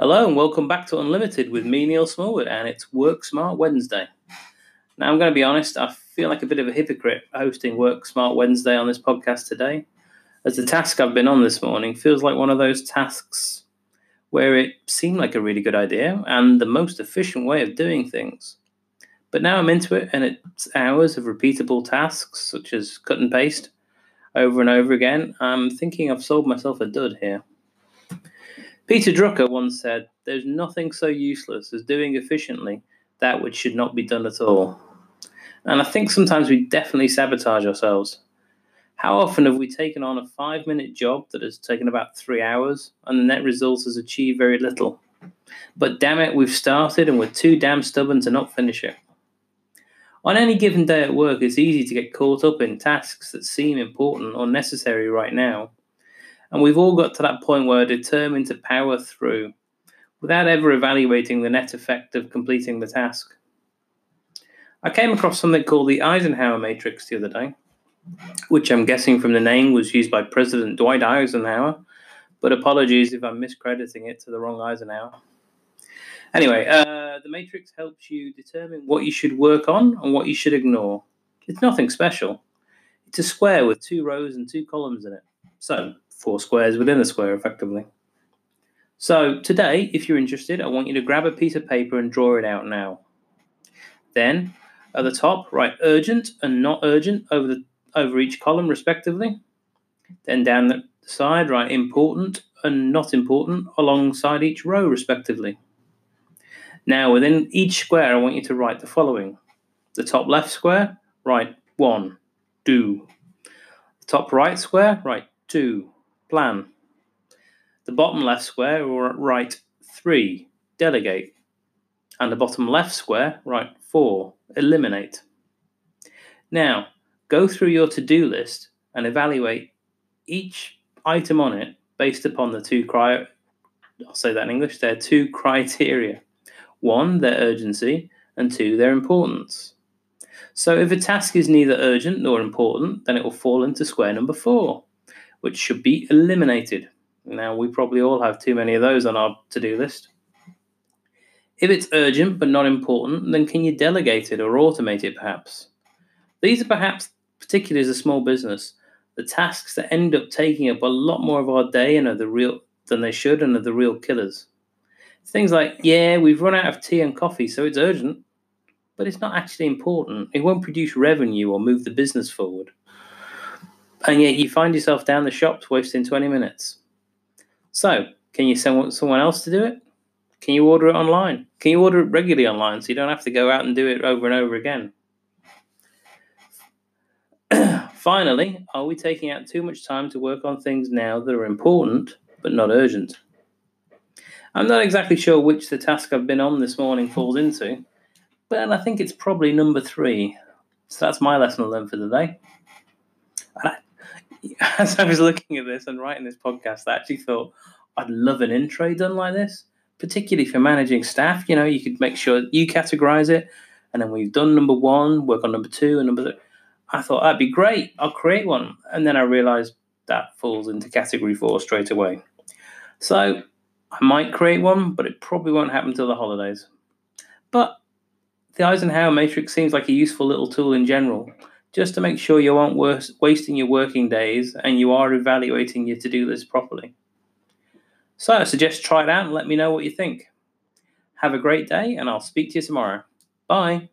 Hello and welcome back to Unlimited with me, Neil Smallwood, and it's Work Smart Wednesday. Now, I'm going to be honest, I feel like a bit of a hypocrite hosting Work Smart Wednesday on this podcast today, as the task I've been on this morning feels like one of those tasks where it seemed like a really good idea and the most efficient way of doing things. But now I'm into it, and it's hours of repeatable tasks, such as cut and paste, over and over again. I'm thinking I've sold myself a dud here. Peter Drucker once said, There's nothing so useless as doing efficiently that which should not be done at all. And I think sometimes we definitely sabotage ourselves. How often have we taken on a five minute job that has taken about three hours and the net result has achieved very little? But damn it, we've started and we're too damn stubborn to not finish it. On any given day at work, it's easy to get caught up in tasks that seem important or necessary right now and we've all got to that point where we're determined to power through without ever evaluating the net effect of completing the task. I came across something called the Eisenhower Matrix the other day, which I'm guessing from the name was used by President Dwight Eisenhower, but apologies if I'm miscrediting it to the wrong Eisenhower. Anyway, uh, the matrix helps you determine what you should work on and what you should ignore. It's nothing special. It's a square with two rows and two columns in it. So, four squares within a square effectively. So today, if you're interested, I want you to grab a piece of paper and draw it out now. Then, at the top, write urgent and not urgent over the over each column respectively. Then down the side, write important and not important alongside each row respectively. Now, within each square, I want you to write the following. The top left square, write 1, do. The top right square, write 2, plan. The bottom left square will write 3, delegate. And the bottom left square, write 4, eliminate. Now, go through your to do list and evaluate each item on it based upon the two cri- I'll say that in English, there are two criteria. One, their urgency, and two, their importance. So if a task is neither urgent nor important, then it will fall into square number four which should be eliminated. Now, we probably all have too many of those on our to do list. If it's urgent but not important, then can you delegate it or automate it perhaps? These are perhaps, particularly as a small business, the tasks that end up taking up a lot more of our day and are the real than they should and are the real killers. Things like, yeah, we've run out of tea and coffee, so it's urgent, but it's not actually important. It won't produce revenue or move the business forward and yet you find yourself down the shops wasting 20 minutes. So, can you send someone else to do it? Can you order it online? Can you order it regularly online so you don't have to go out and do it over and over again? Finally, are we taking out too much time to work on things now that are important but not urgent? I'm not exactly sure which the task I've been on this morning falls into, but I think it's probably number three. So that's my lesson learned for the day. as I was looking at this and writing this podcast, I actually thought I'd love an intro done like this, particularly for managing staff. You know, you could make sure you categorize it, and then we've done number one, work on number two, and number three. I thought that'd be great. I'll create one, and then I realized that falls into category four straight away. So I might create one, but it probably won't happen until the holidays. But the Eisenhower matrix seems like a useful little tool in general just to make sure you aren't wasting your working days and you are evaluating your to do list properly. So I suggest try it out and let me know what you think. Have a great day, and I'll speak to you tomorrow. Bye.